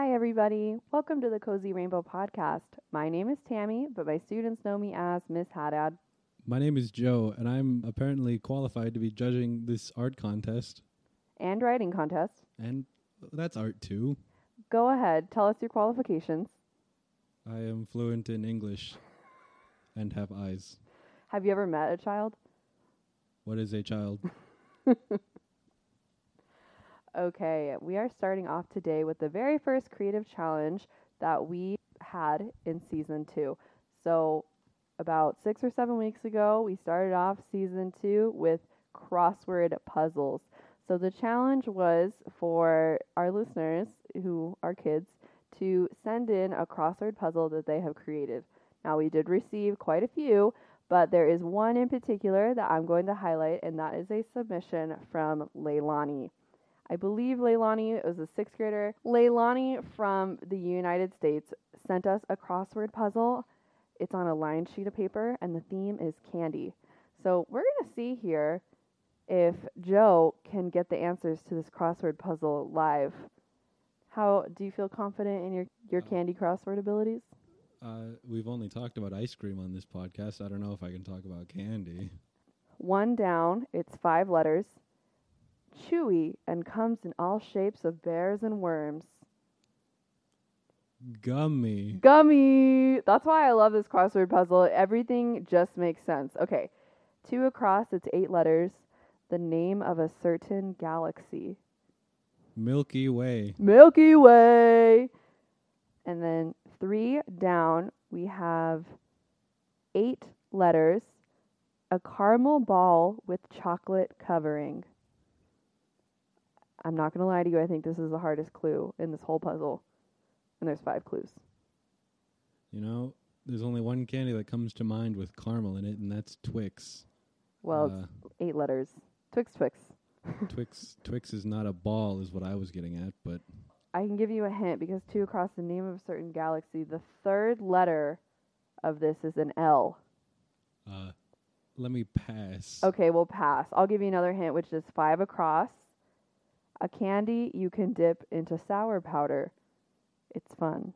Hi, everybody. Welcome to the Cozy Rainbow Podcast. My name is Tammy, but my students know me as Miss Haddad. My name is Joe, and I'm apparently qualified to be judging this art contest. And writing contest. And that's art too. Go ahead, tell us your qualifications. I am fluent in English and have eyes. Have you ever met a child? What is a child? Okay, we are starting off today with the very first creative challenge that we had in season two. So, about six or seven weeks ago, we started off season two with crossword puzzles. So, the challenge was for our listeners, who are kids, to send in a crossword puzzle that they have created. Now, we did receive quite a few, but there is one in particular that I'm going to highlight, and that is a submission from Leilani. I believe Leilani it was a sixth grader. Leilani from the United States sent us a crossword puzzle. It's on a lined sheet of paper, and the theme is candy. So we're going to see here if Joe can get the answers to this crossword puzzle live. How do you feel confident in your, your candy crossword abilities? Uh, we've only talked about ice cream on this podcast. I don't know if I can talk about candy. One down, it's five letters chewy and comes in all shapes of bears and worms. Gummy. Gummy! That's why I love this crossword puzzle. Everything just makes sense. Okay, two across, it's eight letters. The name of a certain galaxy. Milky Way. Milky Way! And then three down, we have eight letters. A caramel ball with chocolate covering. I'm not going to lie to you, I think this is the hardest clue in this whole puzzle. And there's five clues. You know, there's only one candy that comes to mind with caramel in it, and that's Twix. Well, Uh, it's eight letters. Twix Twix. Twix Twix is not a ball, is what I was getting at, but I can give you a hint because two across the name of a certain galaxy, the third letter of this is an L. uh, let me pass. Okay, we'll pass. I'll give you another hint, which is five across. A candy you can dip into sour powder. It's fun.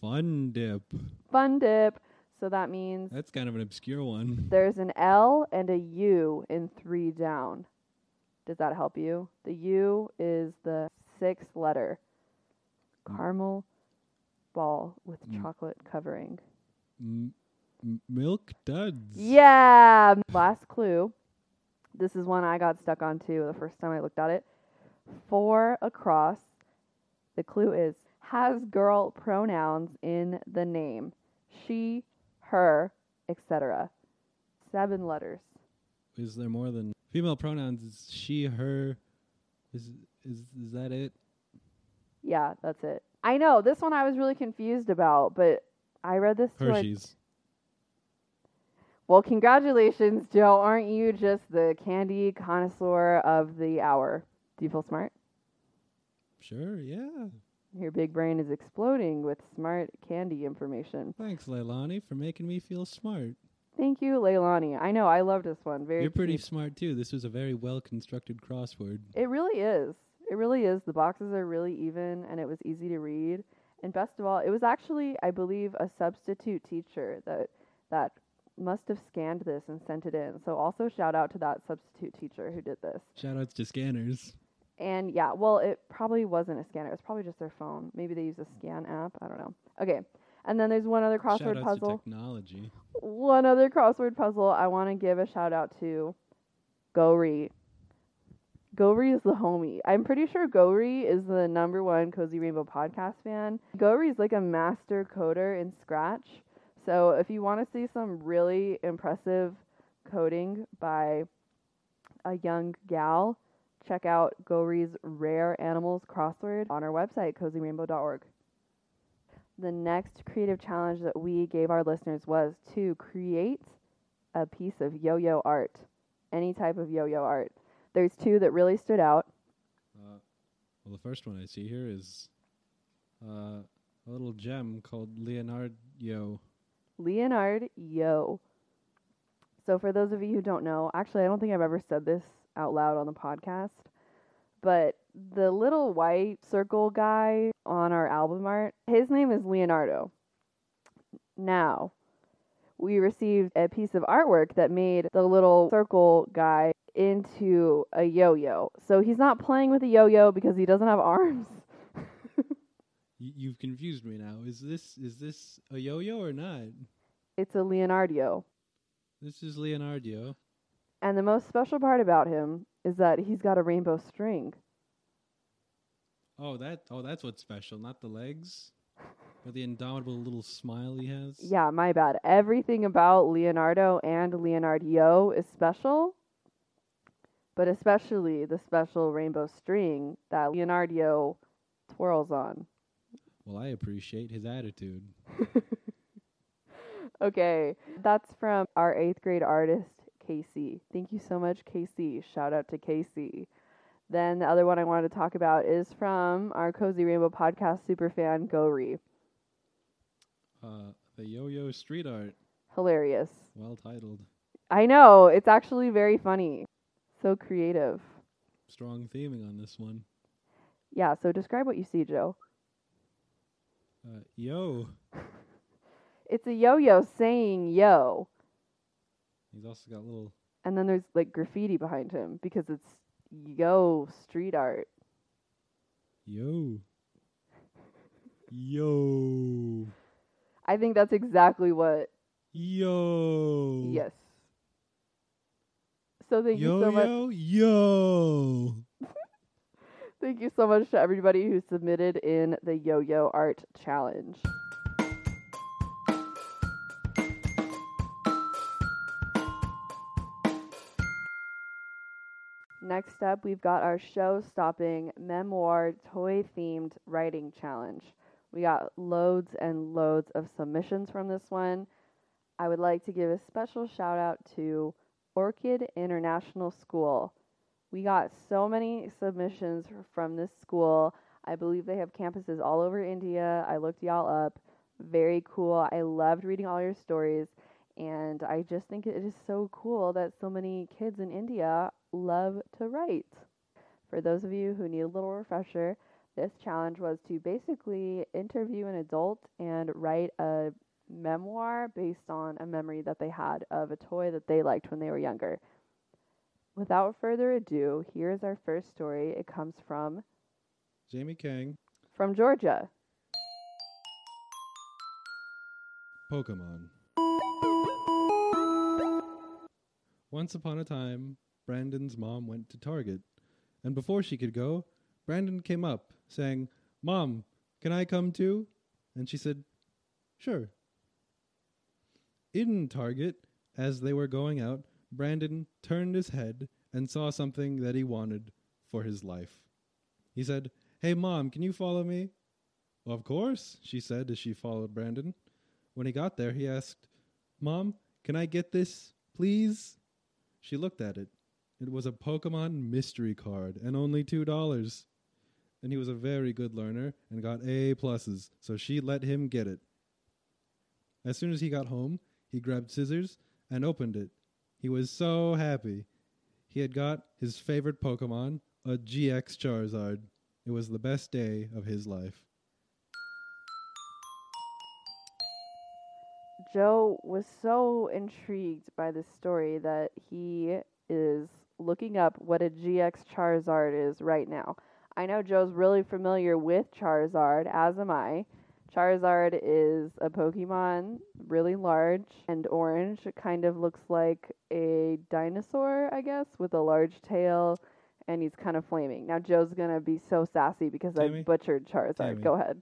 Fun dip. Fun dip. So that means That's kind of an obscure one. there's an L and a U in three down. Does that help you? The U is the sixth letter. Caramel ball with Mm. chocolate covering. M- m- milk duds. Yeah. Last clue. This is one I got stuck on too the first time I looked at it. Four across. The clue is has girl pronouns in the name. She, her, etc. Seven letters. Is there more than female pronouns? Is she, her? Is is is that it? Yeah, that's it. I know this one I was really confused about, but I read this like- Hershey's. Well, congratulations, Joe. Aren't you just the candy connoisseur of the hour? Do you feel smart? Sure, yeah. Your big brain is exploding with smart candy information. Thanks, Leilani, for making me feel smart. Thank you, Leilani. I know I love this one. Very. You're pretty smart too. This was a very well constructed crossword. It really is. It really is. The boxes are really even, and it was easy to read. And best of all, it was actually, I believe, a substitute teacher that that must have scanned this and sent it in. So also shout out to that substitute teacher who did this. Shout outs to scanners. And yeah, well, it probably wasn't a scanner. It was probably just their phone. Maybe they use a scan app. I don't know. Okay. And then there's one other Shout crossword outs puzzle. to technology. One other crossword puzzle I want to give a shout out to Gori. Gori is the homie. I'm pretty sure Gori is the number one Cozy Rainbow podcast fan. Gori is like a master coder in Scratch. So if you want to see some really impressive coding by a young gal, check out Gori's Rare Animals crossword on our website, cozyrainbow.org. The next creative challenge that we gave our listeners was to create a piece of yo yo art, any type of yo yo art. There's two that really stood out. Uh, well, the first one I see here is uh, a little gem called Leonardo. Leonard Yo. So, for those of you who don't know, actually, I don't think I've ever said this out loud on the podcast, but the little white circle guy on our album art, his name is Leonardo. Now, we received a piece of artwork that made the little circle guy into a yo-yo. So he's not playing with a yo-yo because he doesn't have arms. Y- you've confused me now. Is this is this a yo-yo or not? It's a Leonardo. This is Leonardo. And the most special part about him is that he's got a rainbow string. Oh, that oh that's what's special, not the legs, but the indomitable little smile he has. Yeah, my bad. Everything about Leonardo and Leonardo is special, but especially the special rainbow string that Leonardo twirls on. Well, I appreciate his attitude. Okay, that's from our eighth grade artist, Casey. Thank you so much, Casey. Shout out to Casey. Then the other one I wanted to talk about is from our Cozy Rainbow podcast superfan, Gori. Uh, the yo-yo street art, Hilarious. well titled. I know, it's actually very funny. So creative. Strong theming on this one. Yeah, so describe what you see, Joe. Uh, yo, It's a yo yo saying yo. he's also got little. And then there's like graffiti behind him because it's yo street art. Yo. Yo. I think that's exactly what. Yo. Yes. So thank yo, you so much. yo, yo. Thank you so much to everybody who submitted in the yo yo art challenge. Next up, we've got our show stopping memoir toy themed writing challenge. We got loads and loads of submissions from this one. I would like to give a special shout out to Orchid International School. We got so many submissions from this school. I believe they have campuses all over India. I looked y'all up. Very cool. I loved reading all your stories. And I just think it is so cool that so many kids in India love to write. For those of you who need a little refresher, this challenge was to basically interview an adult and write a memoir based on a memory that they had of a toy that they liked when they were younger. Without further ado, here's our first story. It comes from Jamie Kang, from Georgia. Pokemon. Once upon a time, Brandon's mom went to Target, and before she could go, Brandon came up saying, Mom, can I come too? And she said, Sure. In Target, as they were going out, Brandon turned his head and saw something that he wanted for his life. He said, Hey, Mom, can you follow me? Of course, she said as she followed Brandon. When he got there, he asked, Mom, can I get this, please? She looked at it. It was a Pokemon mystery card and only $2. And he was a very good learner and got A pluses, so she let him get it. As soon as he got home, he grabbed scissors and opened it. He was so happy. He had got his favorite Pokemon, a GX Charizard. It was the best day of his life. Joe was so intrigued by this story that he is looking up what a GX Charizard is right now. I know Joe's really familiar with Charizard, as am I. Charizard is a Pokemon, really large and orange. It kind of looks like a dinosaur, I guess, with a large tail, and he's kind of flaming. Now, Joe's going to be so sassy because Tammy? I butchered Charizard. Tammy. Go ahead.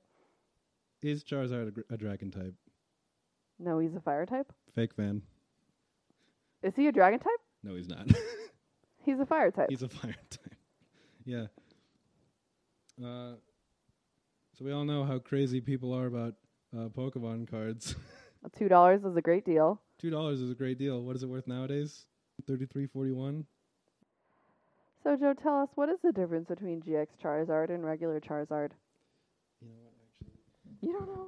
Is Charizard a, gr- a dragon type? No, he's a fire type. Fake fan. Is he a dragon type? No, he's not. He's a fire type. he's a fire type. Yeah. Uh, so we all know how crazy people are about uh, Pokemon cards. Two dollars is a great deal. Two dollars is a great deal. What is it worth nowadays? Thirty-three forty-one. So Joe, tell us what is the difference between GX Charizard and regular Charizard? You know what? Actually, You don't know.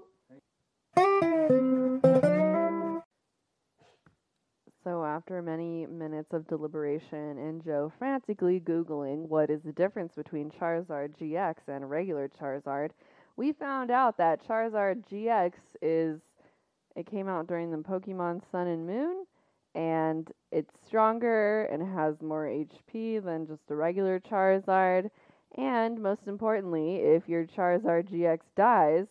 So, after many minutes of deliberation and Joe frantically Googling what is the difference between Charizard GX and regular Charizard, we found out that Charizard GX is. It came out during the Pokemon Sun and Moon, and it's stronger and has more HP than just a regular Charizard. And most importantly, if your Charizard GX dies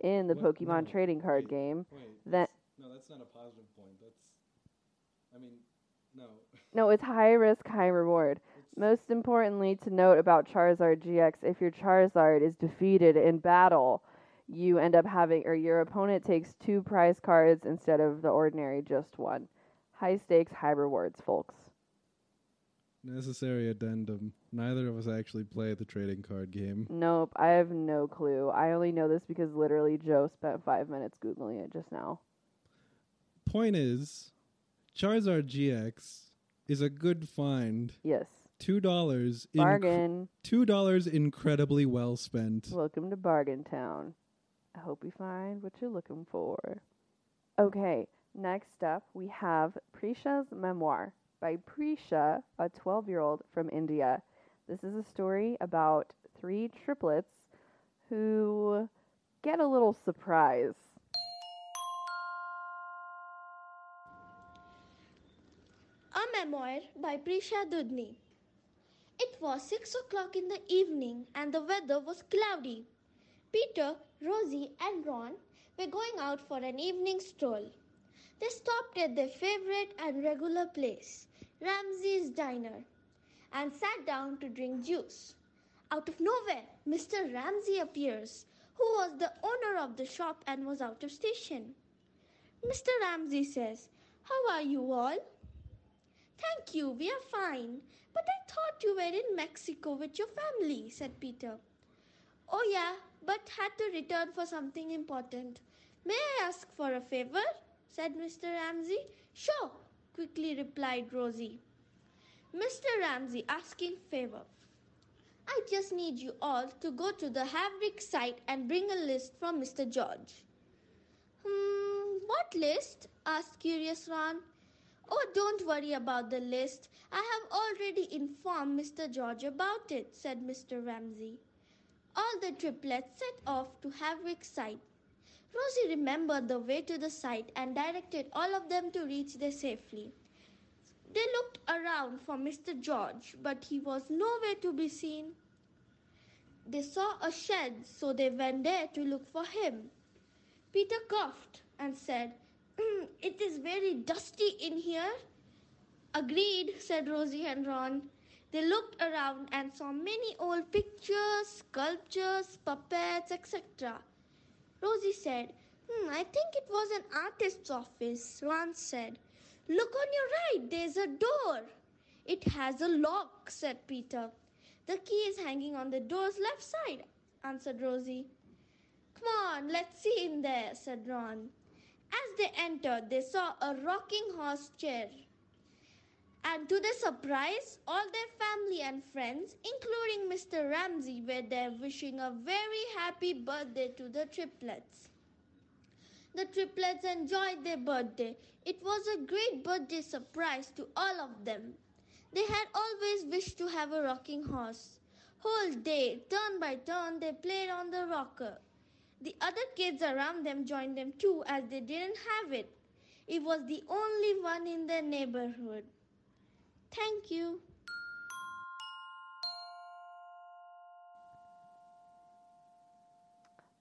in the What? Pokemon No, trading card wait. game, Wait, That- no, that's not a positive point. That's, I mean, no. no, it's high risk, high reward. Most importantly, to note about Charizard GX, if your Charizard is defeated in battle, you end up having, or your opponent takes two prize cards instead of the ordinary just one. High stakes, high rewards, folks. necessary addendum. Neither of us actually play the trading card game. Nope, I have no clue. I only know this because literally Joe spent five minutes Googling it just now. Point is, Charizard GX is a good find. Yes. Two dollars. Bargain. Two dollars incredibly well spent. Welcome to Bargain Town. I hope you find what you're looking for. Okay, next up we have Prisha's memoir by Prisha, a 12 year old from India. This is a story about three triplets who get a little surprise. A memoir by Prisha Dudni. It was six o'clock in the evening and the weather was cloudy. Peter, Rosie, and Ron were going out for an evening stroll. They stopped at their favorite and regular place, Ramsey's Diner, and sat down to drink juice. Out of nowhere, Mr. Ramsey appears, who was the owner of the shop and was out of station. Mr. Ramsey says, How are you all? Thank you, we are fine. But I thought you were in Mexico with your family, said Peter. Oh, yeah, but had to return for something important. May I ask for a favor? said Mr. Ramsey. Sure, quickly replied Rosie. Mr. Ramsey asking favor. I just need you all to go to the Havrick site and bring a list from Mr. George. Hmm, what list? asked curious Ron. Oh, don't worry about the list. I have already informed Mr. George about it, said Mr. Ramsey. All the triplets set off to Havrick site. Rosie remembered the way to the site and directed all of them to reach there safely. They looked around for Mr. George, but he was nowhere to be seen. They saw a shed, so they went there to look for him. Peter coughed and said, "Mm, It is very dusty in here. Agreed, said Rosie and Ron. They looked around and saw many old pictures, sculptures, puppets, etc. Rosie said, hmm, I think it was an artist's office. Ron said, Look on your right, there's a door. It has a lock, said Peter. The key is hanging on the door's left side, answered Rosie. Come on, let's see in there, said Ron. As they entered, they saw a rocking horse chair. And to their surprise, all their family and friends, including Mr. Ramsey, were there wishing a very happy birthday to the triplets. The triplets enjoyed their birthday. It was a great birthday surprise to all of them. They had always wished to have a rocking horse. Whole day, turn by turn, they played on the rocker. The other kids around them joined them too as they didn't have it. It was the only one in their neighborhood. Thank you.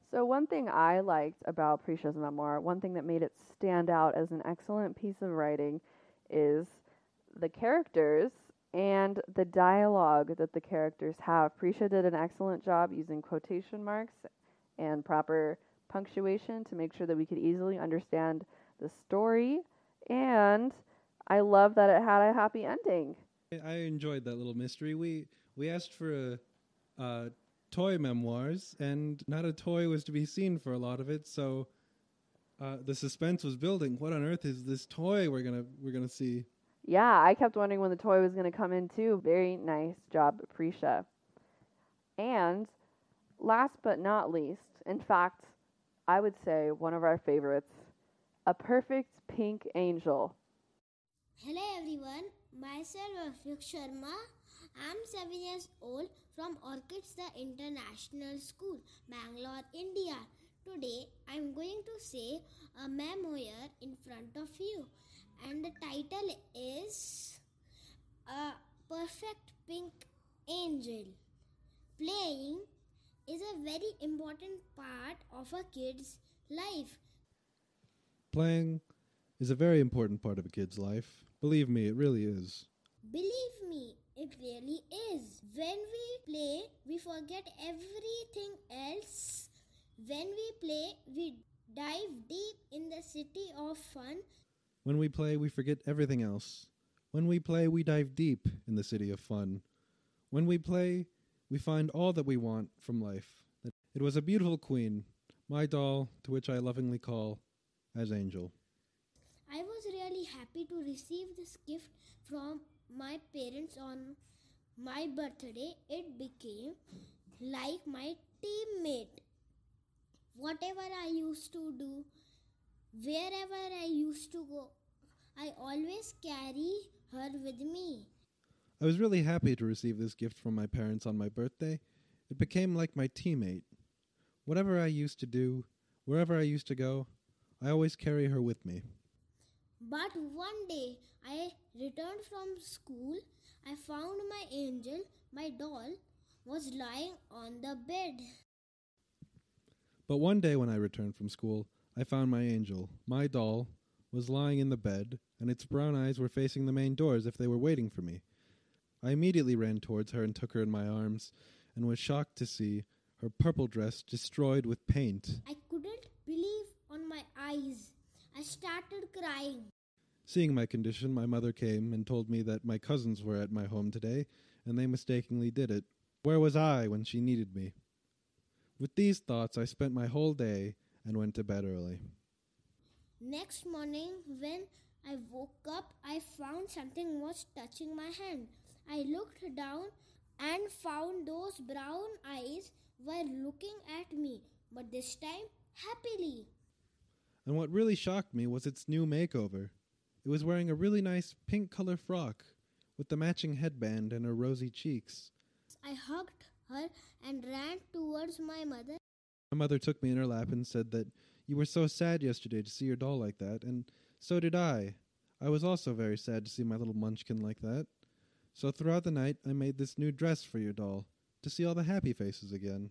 So, one thing I liked about Prisha's memoir, one thing that made it stand out as an excellent piece of writing, is the characters and the dialogue that the characters have. Prisha did an excellent job using quotation marks and proper punctuation to make sure that we could easily understand the story. And I love that it had a happy ending. I enjoyed that little mystery. We we asked for a uh, toy memoirs, and not a toy was to be seen for a lot of it. So uh, the suspense was building. What on earth is this toy we're gonna we're gonna see? Yeah, I kept wondering when the toy was going to come in too. Very nice job, Prisha. And last but not least, in fact, I would say one of our favorites, a perfect pink angel. Hello everyone, myself Avyukt Sharma. I'm 7 years old from Orchids the International School, Bangalore, India. Today I'm going to say a memoir in front of you and the title is A Perfect Pink Angel. Playing is a very important part of a kid's life. Playing is a very important part of a kid's life. Believe me, it really is. Believe me, it really is. When we play, we forget everything else. When we play, we dive deep in the city of fun. When we play, we forget everything else. When we play, we dive deep in the city of fun. When we play, we find all that we want from life. It was a beautiful queen, my doll, to which I lovingly call as Angel. I was really happy to receive this gift from my parents on my birthday. It became like my teammate. Whatever I used to do, wherever I used to go, I always carry her with me. I was really happy to receive this gift from my parents on my birthday. It became like my teammate. Whatever I used to do, wherever I used to go, I always carry her with me. But one day I returned from school. I found my angel, my doll, was lying on the bed. But one day when I returned from school, I found my angel, my doll, was lying in the bed, and its brown eyes were facing the main door as if they were waiting for me. I immediately ran towards her and took her in my arms, and was shocked to see her purple dress destroyed with paint. I couldn't believe on my eyes. I started crying. Seeing my condition, my mother came and told me that my cousins were at my home today, and they mistakenly did it. Where was I when she needed me? With these thoughts, I spent my whole day and went to bed early. Next morning, when I woke up, I found something was touching my hand. I looked down and found those brown eyes were looking at me, but this time happily. And what really shocked me was its new makeover. It was wearing a really nice pink color frock with the matching headband and her rosy cheeks. I hugged her and ran towards my mother. My mother took me in her lap and said that you were so sad yesterday to see your doll like that, and so did I. I was also very sad to see my little munchkin like that. So throughout the night, I made this new dress for your doll to see all the happy faces again.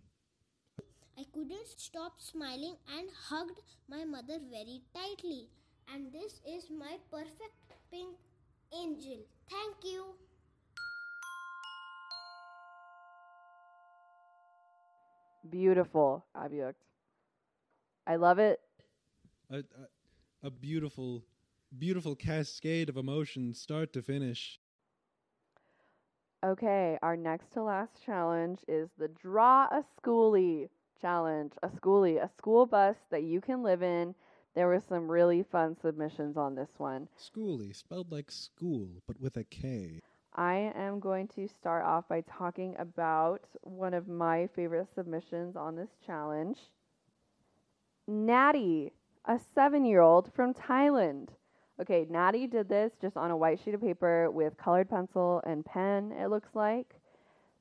I couldn't stop smiling and hugged my mother very tightly. And this is my perfect pink angel. Thank you. Beautiful, Avyukt. I love it. A, a, a beautiful, beautiful cascade of emotions, start to finish. Okay, our next to last challenge is the Draw a Skoolie challenge. A skoolie, a school bus that you can live in. There were some really fun submissions on this one. Skoolie, spelled like school, but with a K. I am going to start off by talking about one of my favorite submissions on this challenge. Natty, a seven year old from Thailand. Okay, Natty did this just on a white sheet of paper with colored pencil and pen, it looks like.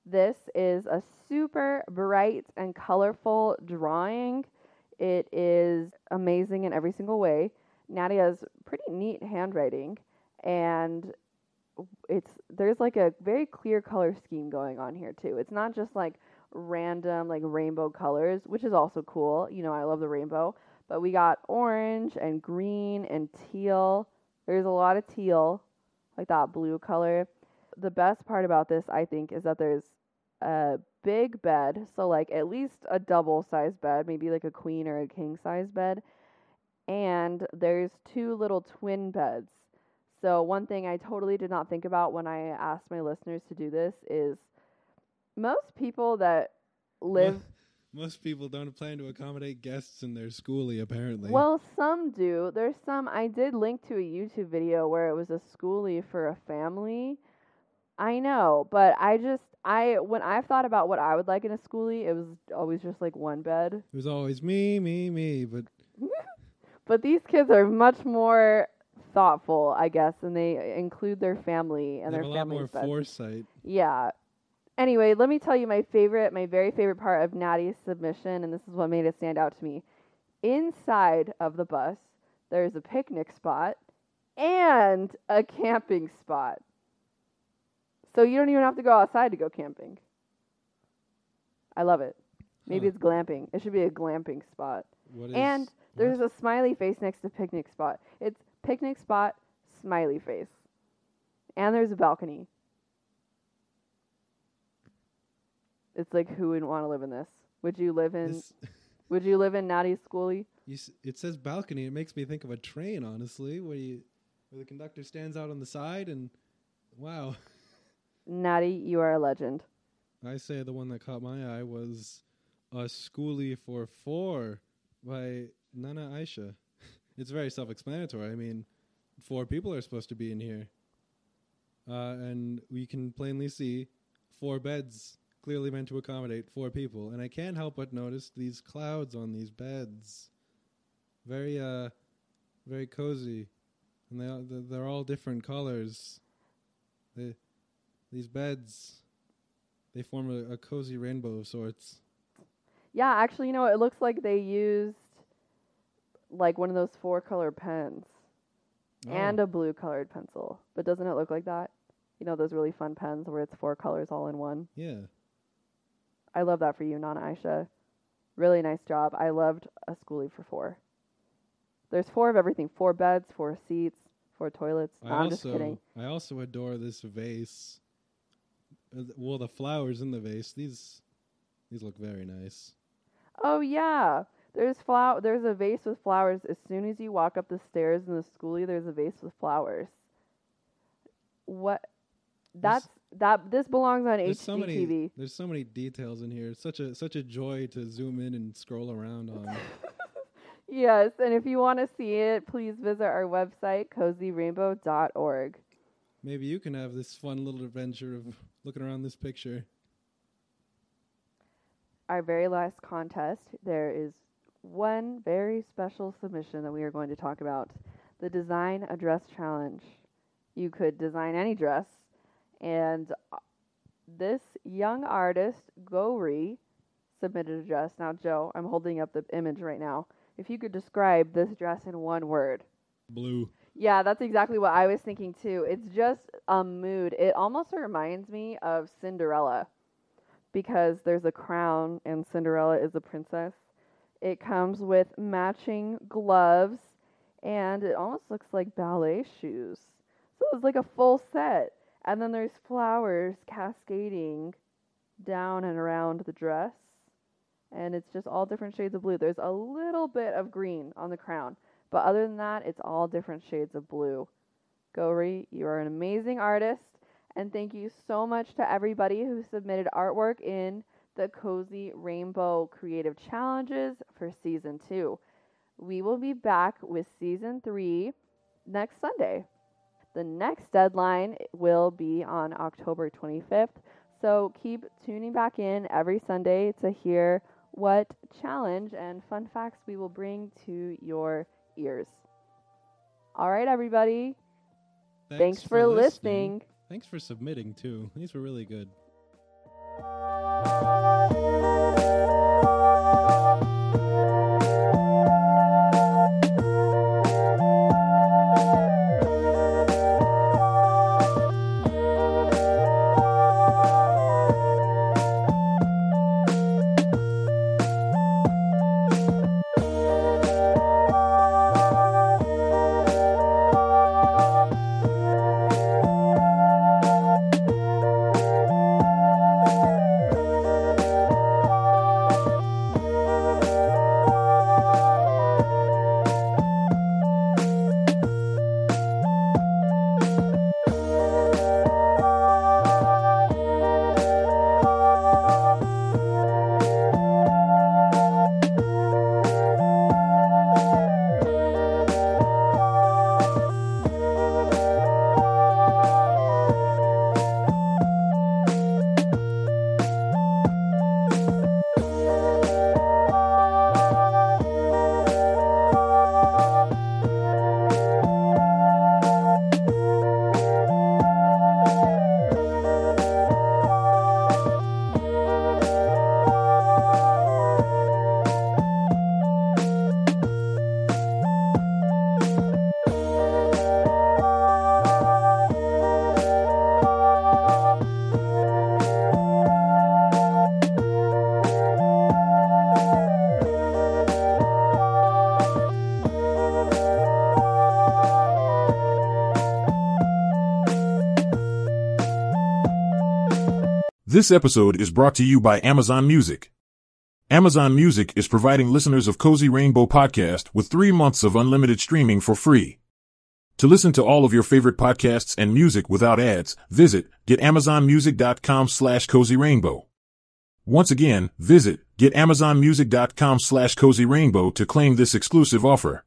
This is a super bright and colorful drawing. It is amazing in every single way. Natty has pretty neat handwriting, and it's there's like a very clear color scheme going on here too. It's not just like random like rainbow colors, which is also cool. You know, I love the rainbow, but we got orange and green and teal. There's a lot of teal, like that blue color. The best part about this, I think, is that there's a big bed, so like at least a double size bed, maybe like a queen or a king size bed, and there's two little twin beds. So one thing I totally did not think about when I asked my listeners to do this is most people that live Most people don't plan to accommodate guests in their skoolie, apparently. Well, some do. There's some I did link to a YouTube video where it was a skoolie for a family. I know, but I just I when I've thought about what I would like in a skoolie, it was always just like one bed. it was always me, me, me, but But these kids are much more thoughtful, I guess, and they include their family and they their have a lot more best. foresight. Yeah. Anyway, let me tell you my favorite, my very favorite part of Natty's submission, and this is what made it stand out to me. Inside of the bus, there's a picnic spot and a camping spot. So you don't even have to go outside to go camping. I love it. Maybe Huh. it's glamping. It should be a glamping spot. What is And there's what? a smiley face next to picnic spot. It's picnic spot, smiley face. And there's a balcony. It's like who wouldn't want to live in this? Would you live in This- would you live in Natty's skoolie? you s- it says balcony. It makes me think of a train, honestly, where you where the conductor stands out on the side and wow. Natty, you are a legend. I say the one that caught my eye was a skoolie for four by Nana Aisha. It's very self-explanatory. I mean, four people are supposed to be in here, uh, and we can plainly see four beds clearly meant to accommodate four people. And I can't help but notice these clouds on these beds. Very, uh, very cozy, and they all, they're- all different colors. They, these beds, they form a, a cozy rainbow of sorts. Yeah, actually, you know, it looks like they used like one of those four color pens and Oh, a blue colored pencil. But doesn't it look like that? You know, those really fun pens where it's four colors all in one. yeah. I love that for you, Nana Aisha. Really nice job. I loved a skoolie for four. There's four of everything: four beds, four seats, four toilets. No, I I'm also, just kidding. I also adore this vase. Uh, well, the flowers in the vase. These, these look very nice. Oh yeah, there's flower. There's a vase with flowers. As soon as you walk up the stairs in the skoolie, there's a vase with flowers. What? That's that. This belongs on There's so many. HGTV. There's so many details in here. It's such a such a joy to zoom in and scroll around on. Yes, and if you want to see it, please visit our website cozyrainbow.org. Maybe you can have this fun little adventure of looking around this picture. our very last contest, there is one very special submission that we are going to talk about the Design a Dress Challenge. You could design any dress, and uh, this young artist, Gori, submitted a dress. Now, Joe, I'm holding up the image right now. If you could describe this dress in one word. Blue. Yeah, that's exactly what I was thinking too. It's just a mood. It almost reminds me of Cinderella because there's a crown and Cinderella is a princess. It comes with matching gloves and it almost looks like ballet shoes. So it's like a full set. And then there's flowers cascading down and around the dress. And it's just all different shades of blue. There's a little bit of green on the crown. But other than that, it's all different shades of blue. Gori, you are an amazing artist. And thank you so much to everybody who submitted artwork in the Cozy Rainbow Creative Challenges for season two. We will be back with season three next Sunday. The next deadline will be on October 25th. So keep tuning back in every Sunday to hear what challenge and fun facts we will bring to your ears. All right, everybody. Thanks, for, listening. Thanks for submitting too. These were really good. This episode is brought to you by Amazon Music. Amazon Music is providing listeners of Cozy Rainbow Podcast with three months of unlimited streaming for free. To listen to all of your favorite podcasts and music without ads, visit getamazonmusic.com slash cozyrainbow. Once again, visit getamazonmusic.com slash cozyrainbow to claim this exclusive offer.